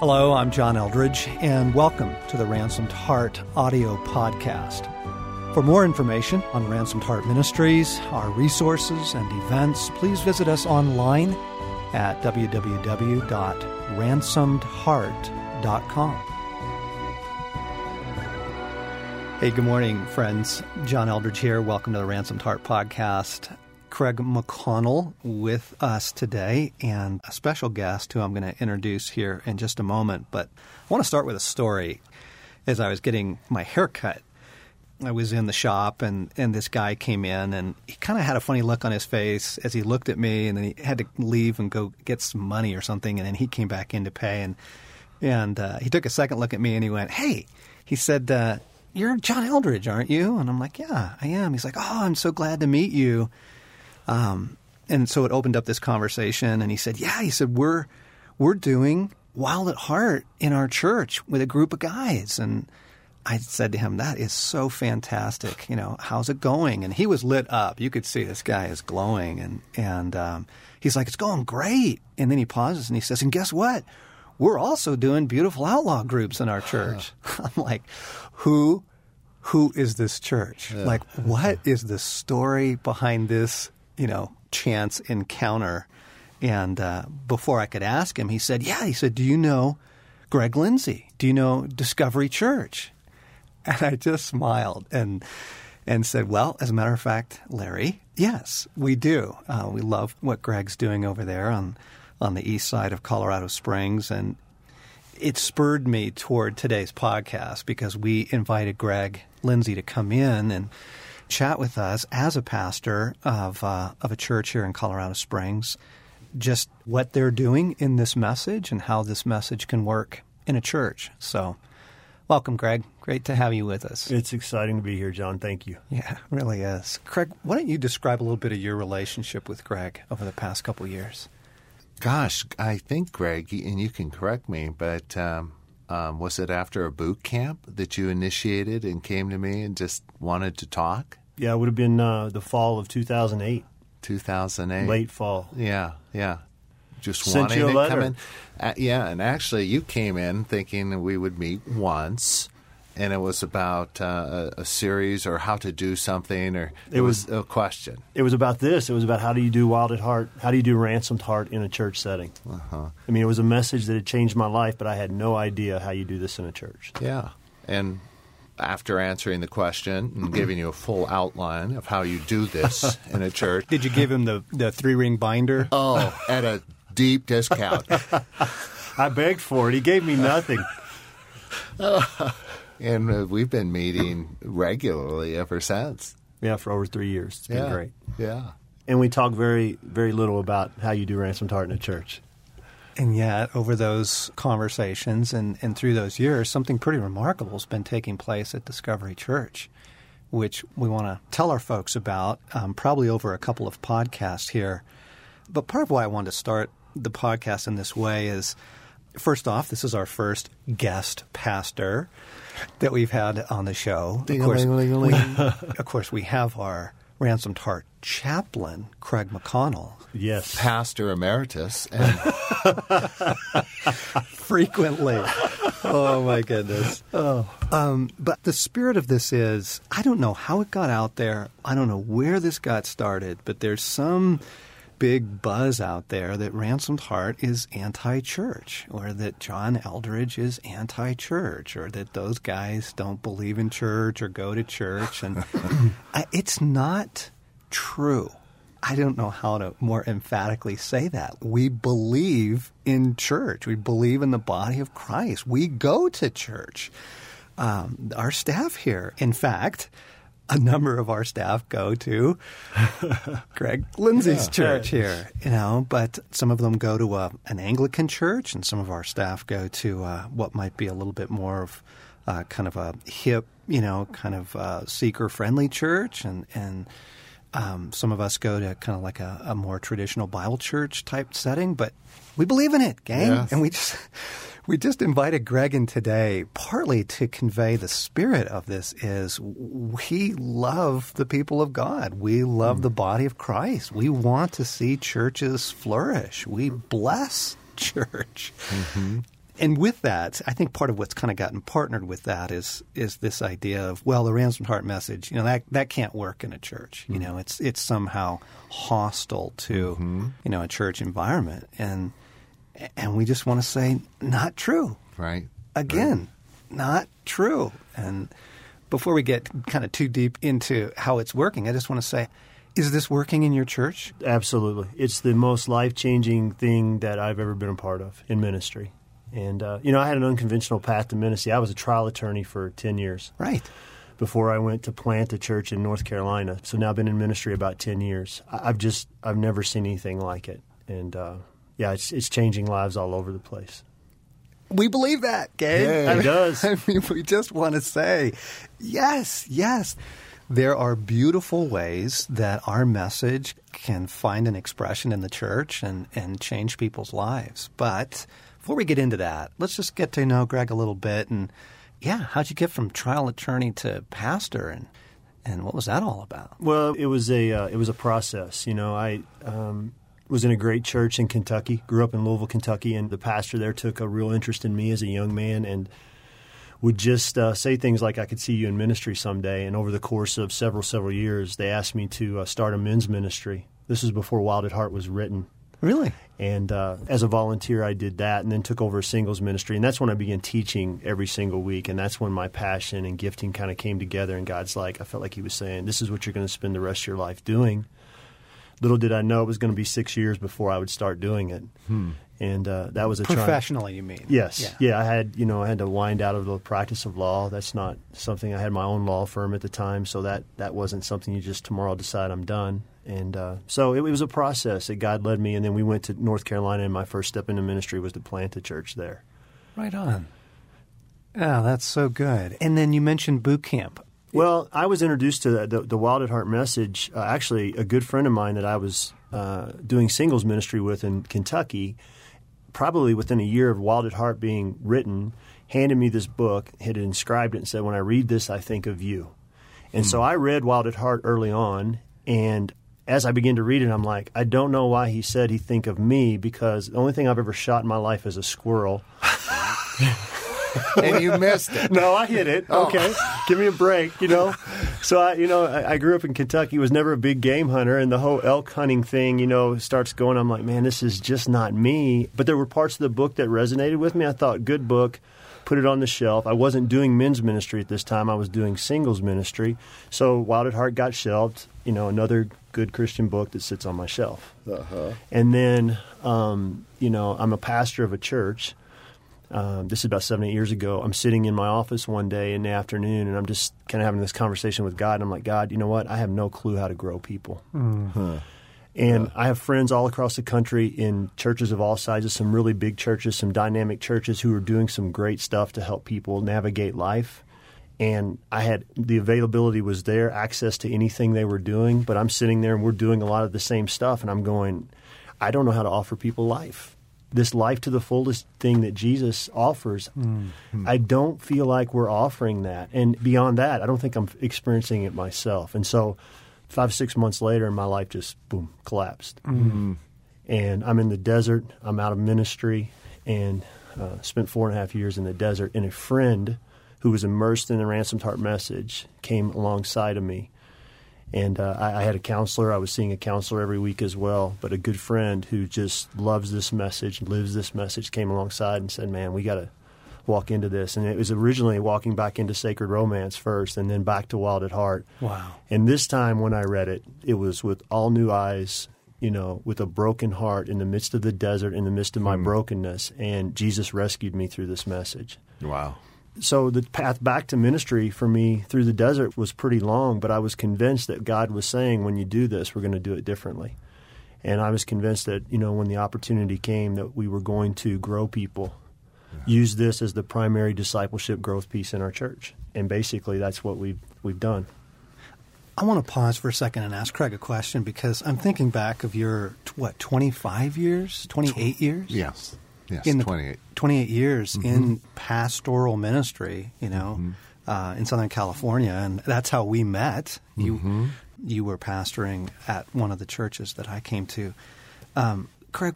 Hello, I'm John Eldredge, and welcome to the Ransomed Heart audio podcast. For more information on Ransomed Heart Ministries, our resources, and events, please visit us online at www.ransomedheart.com. Hey, good morning, friends. John Eldredge here. Welcome to the Ransomed Heart podcast. Craig McConnell with us today, and a special guest who I'm going to introduce here in just a moment. But I want to start with a story. As I was getting my hair cut, I was in the shop, and, and this guy came in, and he kind of had a funny look on his face as he looked at me, and then he had to leave and go get some money or something, and then he came back in to pay, and and uh, he took a second look at me, and he went, "Hey," he said. Uh, you're John Eldredge, aren't you? And I'm like, yeah, I am. He's like, oh, I'm so glad to meet you. Um, and so it opened up this conversation, and he said, "Yeah," he said, "We're we're doing Wild at Heart in our church with a group of guys." And I said to him, "That is so fantastic. You know, how's it going?" And he was lit up. You could see this guy is glowing, and and um, he's like, "It's going great." And then he pauses and he says, "And guess what? We're also doing beautiful outlaw groups in our church." I'm like, "Who?" Who is this church? Yeah. Like, what is the story behind this you know, chance encounter. And uh, before I could ask him, he said, Yeah. He said, Do you know Greg Lindsay? Do you know Discovery Church? And I just smiled and and said, Well, as a matter of fact, Larry, yes, we do. Uh, we love what Greg's doing over there on on the east side of Colorado Springs, and it spurred me toward today's podcast because we invited Greg Lindsay to come in and chat with us as a pastor of uh, of a church here in Colorado Springs, just what they're doing in this message and how this message can work in a church. So, welcome, Greg. Great to have you with us. It's exciting to be here, John. Thank you. Yeah, it really is. Craig, why don't you describe a little bit of your relationship with Greg over the past couple years? Gosh, I think Greg, and you can correct me, but um, um, was it after a boot camp that you initiated and came to me and just wanted to talk? Yeah, it would have been uh, the fall of 2008. 2008. Late fall. Yeah, yeah. Just Sent wanting you a to letter. come in. Uh, yeah, and actually, you came in thinking that we would meet once, and it was about uh, a, a series or how to do something, or it, It was, was- a question. It was about this. It was about how do you do Wild at Heart? How do you do Ransomed Heart in a church setting? Uh-huh. I mean, it was a message that had changed my life, but I had no idea how you do this in a church. Yeah, and after answering the question and giving you a full outline of how you do this in a church, Did you give him the, the three ring binder? oh, at a deep discount. I begged for it. He gave me nothing. And uh, we've been meeting regularly ever since. yeah, for over three years. It's been yeah. great. Yeah. And we talk very, very little about how you do Ransom Heart in a church. And yet, over those conversations and, and through those years, something pretty remarkable has been taking place at Discovery Church, which we want to tell our folks about, um, probably over a couple of podcasts here. But part of why I wanted to start the podcast in this way is first off, this is our first guest pastor that we've had on the show. Of course, we, of course, we have our Ransomed Heart chaplain, Craig McConnell, Yes. Pastor emeritus. And frequently. oh my goodness. Oh. Um, but the spirit of this is I don't know how it got out there. I don't know where this got started, but there's some big buzz out there that Ransomed Heart is anti-church, or that John Eldredge is anti-church, or that those guys don't believe in church or go to church, and it's not true. I don't know how to more emphatically say that. We believe in church. We believe in the body of Christ. We go to church. Um, our staff here, in fact, a number of our staff go to Greg Lindsay's church here, you know, but some of them go to a, an Anglican church, and some of our staff go to uh, what might be a little bit more of uh, kind of a hip, you know, kind of uh, seeker friendly church, and and um, some of us go to kind of like a, a more traditional Bible church type setting, but we believe in it, gang, Yes. and we just we just invited Greg in today partly to convey the spirit of this is we love the people of God. We love the body of Christ. We want to see churches flourish. We bless church. And with that, I think part of what's kind of gotten partnered with that is is this idea of well, the ransomed heart message, you know, that that can't work in a church. You mm-hmm. know, it's it's somehow hostile to mm-hmm. you know a church environment, and and we just want to say not true. Right. Again, not true. And before we get kind of too deep into how it's working, I just want to say, is this working in your church? Absolutely. It's the most life changing thing that I've ever been a part of in ministry. And, uh, you know, I had an unconventional path to ministry. I was a trial attorney for 10 years Right. before I went to plant a church in North Carolina. So now I've been in ministry about 10 years. I've just, I've never seen anything like it. And, uh, yeah, it's, it's changing lives all over the place. We believe that, Gabe. I It does. I mean, we just want to say, yes, yes. There are beautiful ways that our message can find an expression in the church and, and change people's lives. But before we get into that, let's just get to know Greg a little bit. And yeah, how'd you get from trial attorney to pastor? And, and what was that all about? Well, it was a uh, it was a process. You know, I um, was in a great church in Kentucky. Grew up in Louisville, Kentucky, and the pastor there took a real interest in me as a young man and would just uh, say things like, "I could see you in ministry someday." And over the course of several several years, they asked me to uh, start a men's ministry. This was before Wild at Heart was written. Really? And uh, as a volunteer, I did that and then took over a singles ministry. And that's when I began teaching every single week. And that's when my passion and gifting kind of came together. And God's like, I felt like He was saying, This is what you're going to spend the rest of your life doing. Little did I know it was going to be six years before I would start doing it. And uh, that was a Professionally, you mean? Yes. Yeah. I had, you know, I had to wind out of the practice of law. That's not something I had my own law firm at the time, so that that wasn't something you just tomorrow decide I'm done. And uh, so it, it was a process that God led me, and then we went to North Carolina, and my first step into ministry was to plant a church there. Right on. Yeah, that's so good. And then you mentioned boot camp. Well, I was introduced to the, the, the Wild at Heart message. Uh, actually, a good friend of mine that I was uh, doing singles ministry with in Kentucky, probably within a year of Wild at Heart being written, handed me this book, had inscribed it, and said, "When I read this, I think of you." And so I read Wild at Heart early on, and as I began to read it, I'm like, I don't know why he said he think of me because the only thing I've ever shot in my life is a squirrel. and you missed it. No, I hit it. Okay, give me a break. You know, so I, you know, I, I grew up in Kentucky. Was never a big game hunter, and the whole elk hunting thing, you know, starts going. I'm like, man, this is just not me. But there were parts of the book that resonated with me. I thought, good book. Put it on the shelf. I wasn't doing men's ministry at this time. I was doing singles ministry. So Wild at Heart got shelved. You know, another good Christian book that sits on my shelf. Uh-huh. And then, um, you know, I'm a pastor of a church. Um, this is about seven, eight years ago. I'm sitting in my office one day in the afternoon, and I'm just kind of having this conversation with God. And I'm like, God, you know what? I have no clue how to grow people. And I have friends all across the country in churches of all sizes, some really big churches, some dynamic churches who are doing some great stuff to help people navigate life. And I had the availability was there, access to anything they were doing, but I'm sitting there and we're doing a lot of the same stuff. And I'm going, I don't know how to offer people life. This life to the fullest thing that Jesus offers, I don't feel like we're offering that. And beyond that, I don't think I'm experiencing it myself. And so, five, six months later, my life just, boom, collapsed. And I'm in the desert. I'm out of ministry and uh, spent four and a half years in the desert. And a friend who was immersed in the ransomed heart message came alongside of me. And uh, I, I had a counselor. I was seeing a counselor every week as well. But a good friend who just loves this message, lives this message, came alongside and said, "Man, we got to walk into this." And it was originally walking back into Sacred Romance first, and then back to Wild at Heart. Wow. And this time when I read it, it was with all new eyes, you know, with a broken heart in the midst of the desert, in the midst of my brokenness. And Jesus rescued me through this message. Wow. So the path back to ministry for me through the desert was pretty long, but I was convinced that God was saying, when you do this, we're going to do it differently. And I was convinced that, you know, when the opportunity came that we were going to grow people, use this as the primary discipleship growth piece in our church. And basically that's what we've we've done. I want to pause for a second and ask Craig a question because I'm thinking back of your, what, 25 years? 28 years? Yes. Yes. in the 28. 28 years mm-hmm. in pastoral ministry, you know, mm-hmm. uh, in Southern California, and that's how we met. You mm-hmm. you were pastoring at one of the churches that I came to. Um, Craig,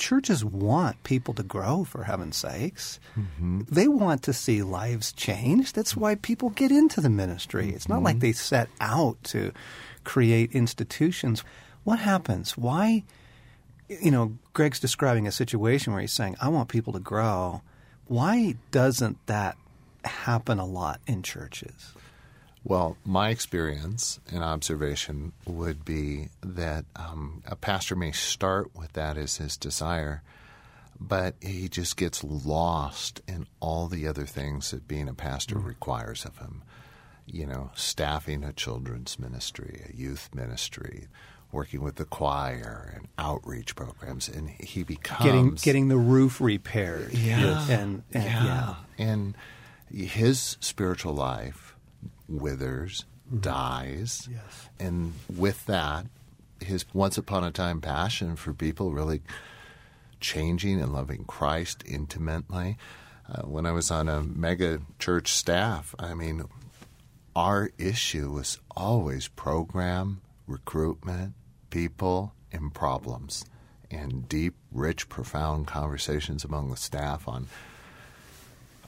churches want people to grow, for heaven's sakes. They want to see lives change. That's why people get into the ministry. It's not like they set out to create institutions. What happens? Why? You know, Greg's describing a situation where he's saying, I want people to grow. Why doesn't that happen a lot in churches? Well, my experience and observation would be that um, a pastor may start with that as his desire, but he just gets lost in all the other things that being a pastor requires of him. You know, staffing a children's ministry, a youth ministry, working with the choir and outreach programs, and he becomes Getting getting the roof repaired. Yeah. And, and yeah. And his spiritual life withers, dies. Yes. And with that, his once upon a time passion for people really changing and loving Christ intimately. Uh, when I was on a mega church staff, I mean, our issue was always program, recruitment, people, and problems, and deep, rich, profound conversations among the staff on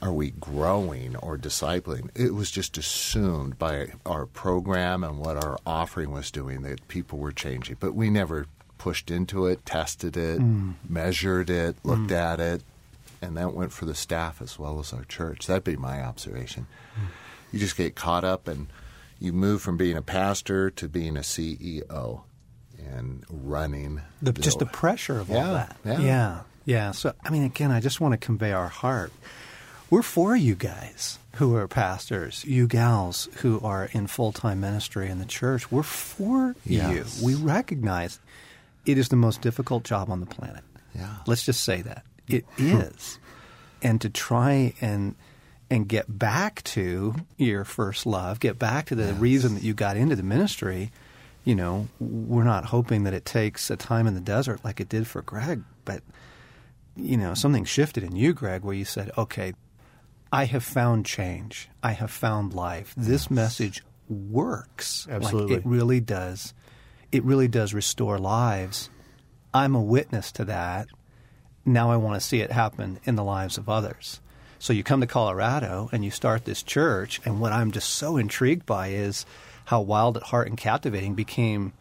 are we growing or discipling? It was just assumed by our program and what our offering was doing that people were changing, but we never pushed into it, tested it, mm. measured it, looked mm. at it, and that went for the staff as well as our church. That'd be my observation. Mm. You just get caught up and you move from being a pastor to being a CEO and running the, just the pressure of all Yeah, that. yeah. yeah, yeah. So, I mean, again, I just want to convey our heart. We're for you guys who are pastors, you gals who are in full time ministry in the church. We're for Yes. you. We recognize it is the most difficult job on the planet. Yeah. Let's just say that it hmm. is, and to try and and get back to your first love, get back to the reason that you got into the ministry. You know, we're not hoping that it takes a time in the desert like it did for Greg, but you know, something shifted in you, Greg, where you said, "Okay, I have found change. I have found life. This message works. Absolutely. Like it really does. It really does restore lives. I'm a witness to that. Now I want to see it happen in the lives of others. So you come to Colorado and you start this church, and what I'm just so intrigued by is how Wild at Heart and Captivating became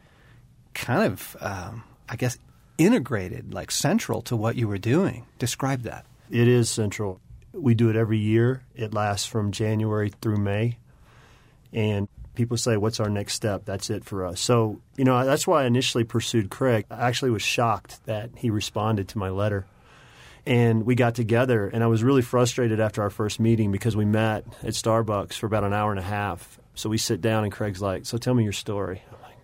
kind of, um, I guess, integrated, like central to what you were doing. Describe that. It is central. We do it every year. It lasts from January through May. And people say, What's our next step? That's it for us. So, you know, that's why I initially pursued Craig. I actually was shocked that he responded to my letter. And we got together, and I was really frustrated after our first meeting because we met at Starbucks for about an hour and a half. So we sit down, and Craig's like, So tell me your story. I'm like,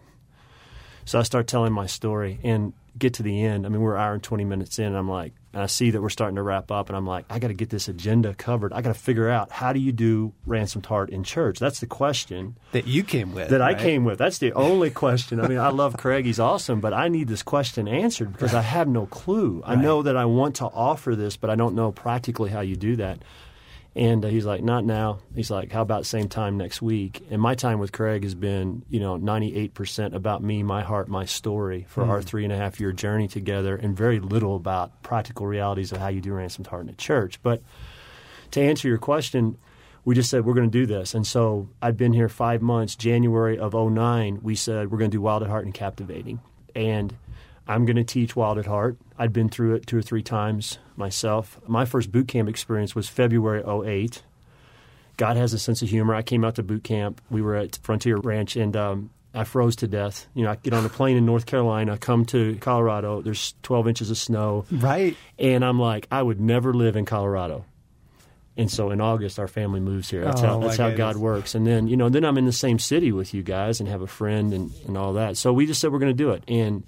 so I start telling my story and get to the end. I mean, we're an hour and 20 minutes in, and I'm like, and I see that we're starting to wrap up, and I'm like, I got to get this agenda covered. I got to figure out how do you do ransomed heart in church? That's the question That you came with. that I came with. That's the only question. I mean, I love Craig; he's awesome, but I need this question answered because I have no clue. I know that I want to offer this, but I don't know practically how you do that. And uh, he's like, not now. He's like, how about same time next week? And my time with Craig has been, you know, 98% about me, my heart, my story for our three and a half year journey together, and very little about practical realities of how you do ransomed heart in a church. But to answer your question, we just said we're going to do this. And so I've been here five months. January of 09, we said we're going to do Wild at Heart and Captivating. And I'm going to teach Wild at Heart. I'd been through it two or three times myself. My first boot camp experience was February 08. God has a sense of humor. I came out to boot camp. We were at Frontier Ranch, and um, I froze to death. You know, I get on a plane in North Carolina, come to Colorado. There's 12 inches of snow. Right. And I'm like, I would never live in Colorado. And so in August, our family moves here. That's Oh, how that's how. God works. And then you know, then I'm in the same city with you guys and have a friend and, and all that. So we just said we're going to do it. And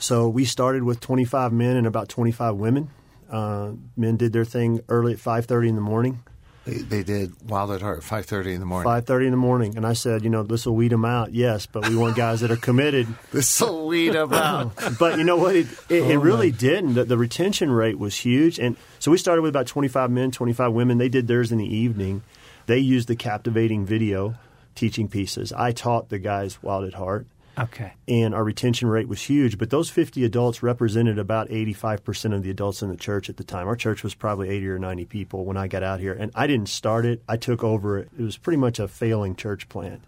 so we started with 25 men and about 25 women. Uh, men did their thing early at 5:30 in the morning. They, they did Wild at Heart, five thirty in the morning. 5:30 in the morning, and I said, you know, this will weed them out, yes, but we want guys that are committed. This will weed them out. but you know what? It, it, Oh, it really didn't. The, the retention rate was huge. And so we started with about 25 men, 25 women. They did theirs in the evening. They used the captivating video teaching pieces. I taught the guys Wild at Heart. Okay. and our retention rate was huge. But those 50 adults represented about 85% of the adults in the church at the time. Our church was probably 80 or 90 people when I got out here. And I didn't start it, I took over it. It was pretty much a failing church plant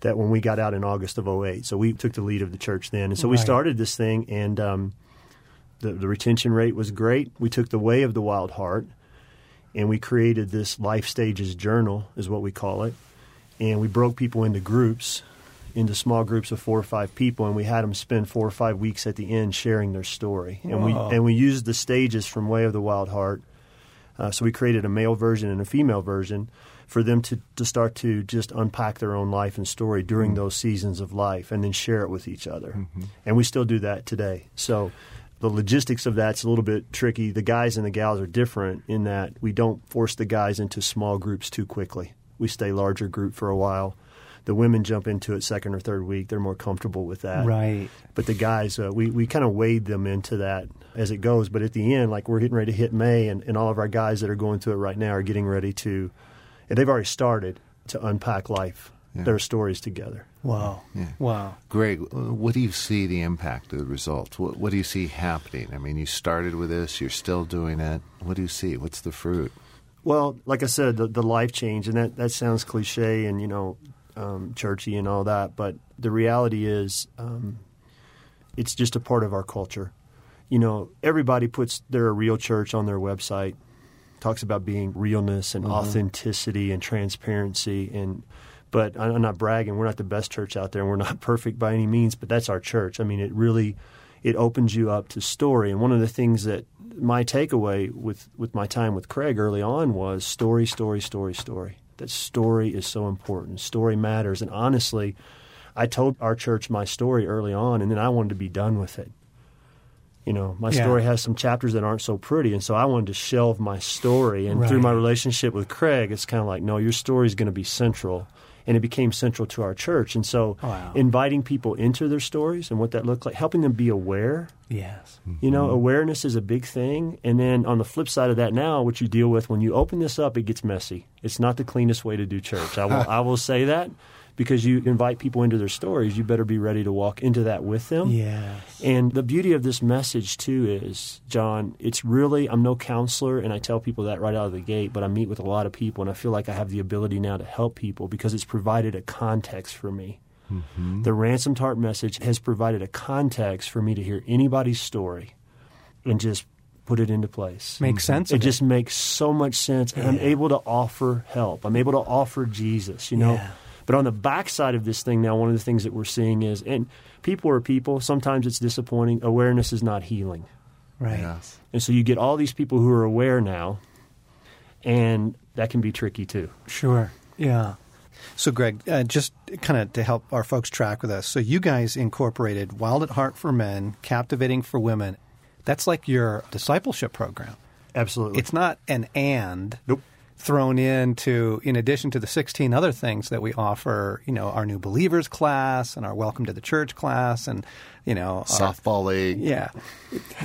that when we got out in August of 08. So we took the lead of the church then. And so we started this thing, and um, the, the retention rate was great. We took the way of the wild heart, and we created this life stages journal, is what we call it. And we broke people into groups, into small groups of four or five people, and we had them spend four or five weeks at the end sharing their story. And we and we used the stages from Way of the Wild Heart. Uh, so we created a male version and a female version for them to, to start to just unpack their own life and story during those seasons of life and then share it with each other. And we still do that today. So the logistics of that's a little bit tricky. The guys and the gals are different in that we don't force the guys into small groups too quickly. We stay larger group for a while. The women jump into it second or third week. They're more comfortable with that. Right. But the guys, uh, we, we kind of wade them into that as it goes. But at the end, like we're getting ready to hit May, and, and all of our guys that are going through it right now are getting ready to, and they've already started to unpack life, Yeah. their stories together. Wow. Yeah. Wow. Greg, uh, what do you see the impact of the results? What, what do you see happening? I mean, you started with this, you're still doing it. What do you see? What's the fruit? Well, like I said, the, the life change, and that, that sounds cliche and, you know, um, churchy and all that, but the reality is um, it's just a part of our culture. You know, everybody puts their real church on their website, talks about being realness and authenticity and transparency and but I'm not bragging. We're not the best church out there, and we're not perfect by any means. But that's our church. I mean, it really it opens you up to story. And one of the things that my takeaway with with my time with Craig early on was story, story, story, story. That story is so important. Story matters. And honestly, I told our church my story early on, and then I wanted to be done with it. You know, my Yeah. story has some chapters that aren't so pretty, and so I wanted to shelve my story. And through my relationship with Craig, it's kind of like, no, your story is going to be central. And it became central to our church. And so, oh, Wow. inviting people into their stories and what that looked like, helping them be aware. Yes. You know, mm-hmm. awareness is a big thing. And then on the flip side of that, now what you deal with when you open this up, it gets messy. It's not the cleanest way to do church. I will, I will say that because you invite people into their stories, you better be ready to walk into that with them. Yes. And the beauty of this message too is, John, it's really I'm no counselor and I tell people that right out of the gate, but I meet with a lot of people and I feel like I have the ability now to help people because it's provided a context for me. Mm-hmm. The ransomed heart message has provided a context for me to hear anybody's story and just put it into place. Makes mm-hmm. sense. It of just makes so much sense, and I'm able to offer help. I'm able to offer Jesus, you know. Yeah. But on the backside of this thing now, one of the things that we're seeing is, and people are people. Sometimes it's disappointing. Awareness is not healing, right. Yes. and so you get all these people who are aware now, and that can be tricky too. Sure. Yeah. So, Greg, uh, just kind of to help our folks track with us, so you guys incorporated Wild at Heart for Men, Captivating for Women. That's like your discipleship program. Absolutely, It's not an and Nope. Thrown into, in addition to the 16 other things that we offer, you know, our new believers class and our welcome to the church class and, you know, our- Softball league. yeah.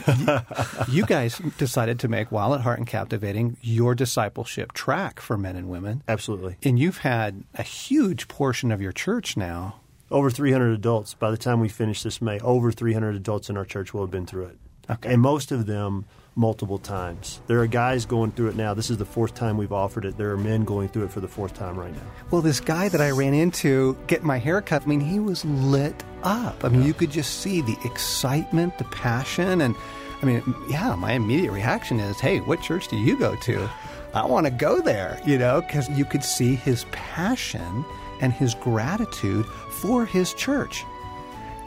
you guys decided to make Wild at Heart and Captivating your discipleship track for men and women. absolutely. And you've had a huge portion of your church now. Over 300 adults by the time we finish this May. Over 300 adults in our church will have been through it, Okay. and most of them multiple times. There are guys going through it now. This is the fourth time we've offered it. There are men going through it for the fourth time right now. Well, this guy that I ran into getting my hair cut, I mean, he was lit up. I mean, you could just see the excitement, the passion. And I mean, yeah, my immediate reaction is, hey, what church do you go to? I want to go there, you know, because you could see his passion and his gratitude for his church.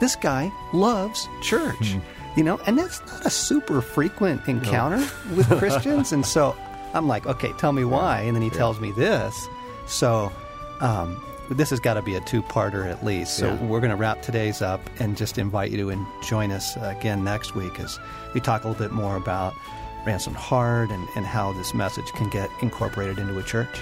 This guy loves church, hmm. You know, and that's not a super frequent encounter with Christians. And so I'm like, okay, tell me why. And then he tells me this. So um, this has got to be a two parter at least. So Yeah. we're going to wrap today's up and just invite you to en- join us again next week as we talk a little bit more about Ransomed Heart and, and how this message can get incorporated into a church.